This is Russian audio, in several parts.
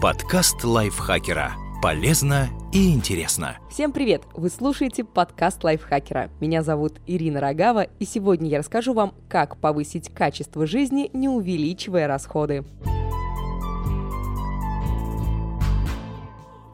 Подкаст лайфхакера. Полезно и интересно. Всем привет! Вы слушаете подкаст лайфхакера. Меня зовут Ирина Рогава, и сегодня я расскажу вам, как повысить качество жизни, не увеличивая расходы.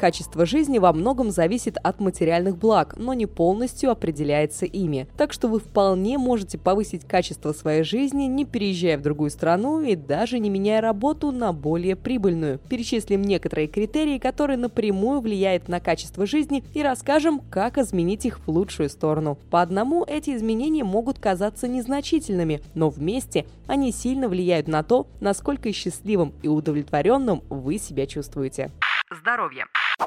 Качество жизни во многом зависит от материальных благ, но не полностью определяется ими. Так что вы вполне можете повысить качество своей жизни, не переезжая в другую страну и даже не меняя работу на более прибыльную. Перечислим некоторые критерии, которые напрямую влияют на качество жизни и расскажем, как изменить их в лучшую сторону. По одному эти изменения могут казаться незначительными, но вместе они сильно влияют на то, насколько счастливым и удовлетворенным вы себя чувствуете. Здоровье.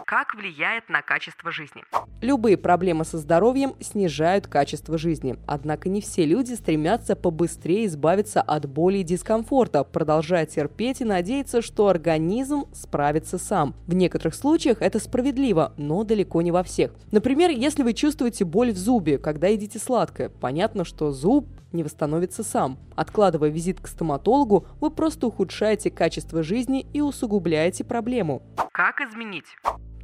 Как влияет на качество жизни? Любые проблемы со здоровьем снижают качество жизни. Однако не все люди стремятся побыстрее избавиться от боли и дискомфорта, продолжая терпеть и надеяться, что организм справится сам. В некоторых случаях это справедливо, но далеко не во всех. Например, если вы чувствуете боль в зубе, когда едите сладкое, понятно, что зуб не восстановится сам. Откладывая визит к стоматологу, вы просто ухудшаете качество жизни и усугубляете проблему. Как изменить?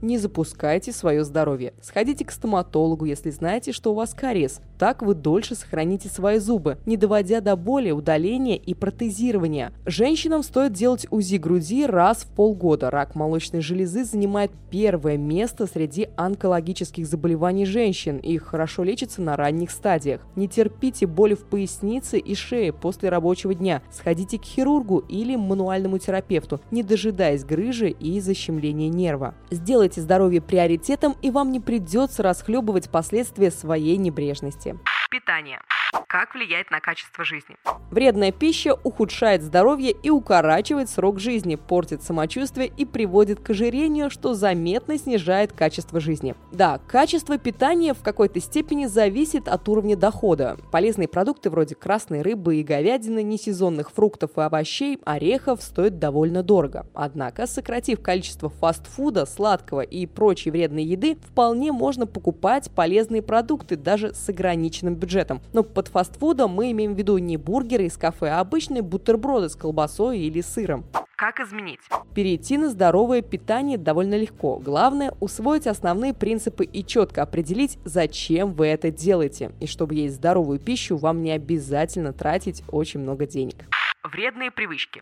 Не запускайте свое здоровье. Сходите к стоматологу, если знаете, что у вас кариес. Так вы дольше сохраните свои зубы, не доводя до боли, удаления и протезирования. Женщинам стоит делать УЗИ груди раз в полгода. Рак молочной железы занимает первое место среди онкологических заболеваний женщин и хорошо лечится на ранних стадиях. Не терпите боли в пояснице и шее после рабочего дня. Сходите к хирургу или мануальному терапевту, не дожидаясь грыжи и защемления нерва. Сделайте здоровье приоритетом, и вам не придется расхлебывать последствия своей небрежности. Питание. Как влияет на качество жизни? Вредная пища ухудшает здоровье и укорачивает срок жизни, портит самочувствие и приводит к ожирению, что заметно снижает качество жизни. Да, качество питания в какой-то степени зависит от уровня дохода. Полезные продукты вроде красной рыбы и говядины, несезонных фруктов и овощей, орехов стоят довольно дорого. Однако, сократив количество фастфуда, сладкого и прочей вредной еды, вполне можно покупать полезные продукты даже с ограниченным бюджетом. Но под фастфудом мы имеем в виду не бургеры из кафе, а обычные бутерброды с колбасой или сыром. Как изменить? Перейти на здоровое питание довольно легко. Главное – усвоить основные принципы и четко определить, зачем вы это делаете. И чтобы есть здоровую пищу, вам не обязательно тратить очень много денег. Вредные привычки.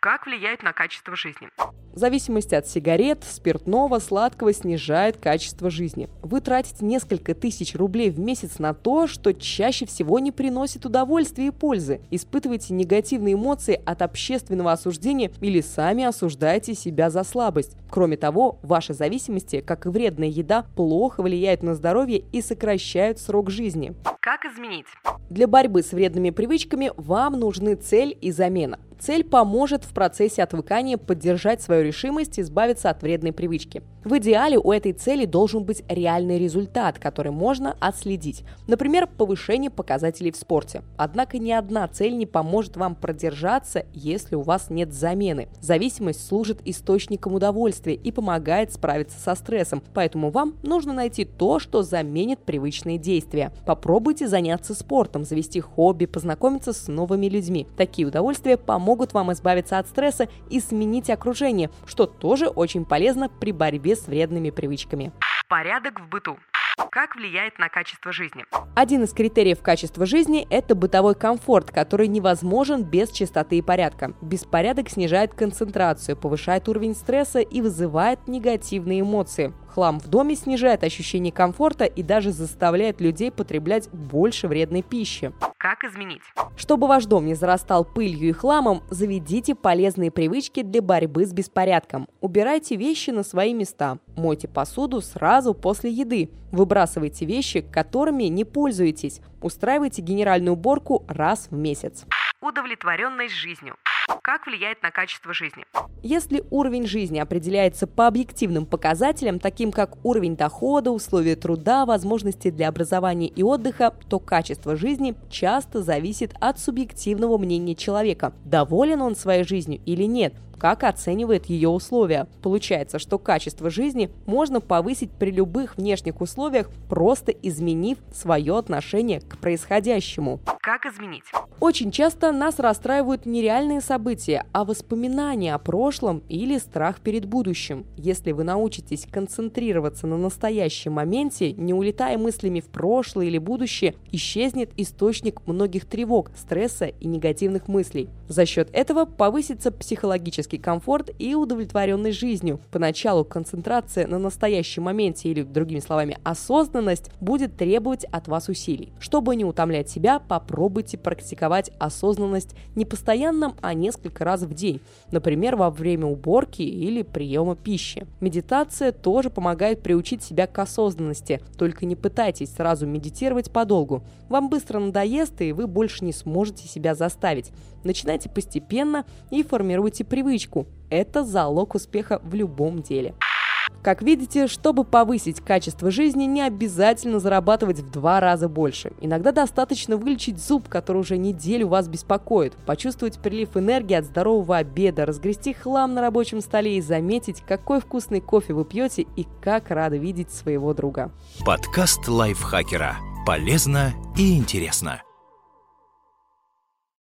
Как влияют на качество жизни? Зависимость от сигарет, спиртного, сладкого снижает качество жизни. Вы тратите несколько тысяч рублей в месяц на то, что чаще всего не приносит удовольствия и пользы. Испытываете негативные эмоции от общественного осуждения или сами осуждаете себя за слабость. Кроме того, ваши зависимости, как и вредная еда, плохо влияют на здоровье и сокращают срок жизни. Как изменить? Для борьбы с вредными привычками вам нужны цель и замена. Цель поможет в процессе отвыкания поддержать свою решимость избавиться от вредной привычки. В идеале у этой цели должен быть реальный результат, который можно отследить. Например, повышение показателей в спорте. Однако ни одна цель не поможет вам продержаться, если у вас нет замены. Зависимость служит источником удовольствия и помогает справиться со стрессом, поэтому вам нужно найти то, что заменит привычные действия. Попробуйте заняться спортом, завести хобби, познакомиться с новыми людьми. Такие удовольствия помогут вам избавиться от стресса и сменить окружение, что тоже очень полезно при борьбе с вредными привычками. Порядок в быту. Как влияет на качество жизни? Один из критериев качества жизни – это бытовой комфорт, который невозможен без чистоты и порядка. Беспорядок снижает концентрацию, повышает уровень стресса и вызывает негативные эмоции. Хлам в доме снижает ощущение комфорта и даже заставляет людей потреблять больше вредной пищи. Как изменить? Чтобы ваш дом не зарастал пылью и хламом, заведите полезные привычки для борьбы с беспорядком. Убирайте вещи на свои места. Мойте посуду сразу после еды. Выбрасывайте вещи, которыми не пользуетесь. Устраивайте генеральную уборку раз в месяц. Удовлетворенность жизнью. Как влияет на качество жизни? Если уровень жизни определяется по объективным показателям, таким как уровень дохода, условия труда, возможности для образования и отдыха, то качество жизни часто зависит от субъективного мнения человека. Доволен он своей жизнью или нет? Как оценивает ее условия. Получается, что качество жизни можно повысить при любых внешних условиях, просто изменив свое отношение к происходящему. Как изменить? Очень часто нас расстраивают не реальные события, а воспоминания о прошлом или страх перед будущим. Если вы научитесь концентрироваться на настоящем моменте, не улетая мыслями в прошлое или будущее, исчезнет источник многих тревог, стресса и негативных мыслей. За счет этого повысится психологический комфорт и удовлетворенность жизнью. Поначалу концентрация на настоящем моменте или, другими словами, осознанность будет требовать от вас усилий. Чтобы не утомлять себя, попробуйте практиковать осознанность не постоянно, а несколько раз в день, например, во время уборки или приема пищи. Медитация тоже помогает приучить себя к осознанности, только не пытайтесь сразу медитировать подолгу. Вам быстро надоест, и вы больше не сможете себя заставить. Начинайте постепенно и формируйте привычку. Это залог успеха в любом деле. Как видите, чтобы повысить качество жизни, не обязательно зарабатывать в два раза больше. Иногда достаточно вылечить зуб, который уже неделю вас беспокоит, почувствовать прилив энергии от здорового обеда, разгрести хлам на рабочем столе и заметить, какой вкусный кофе вы пьете и как рады видеть своего друга. Подкаст лайфхакера. Полезно и интересно.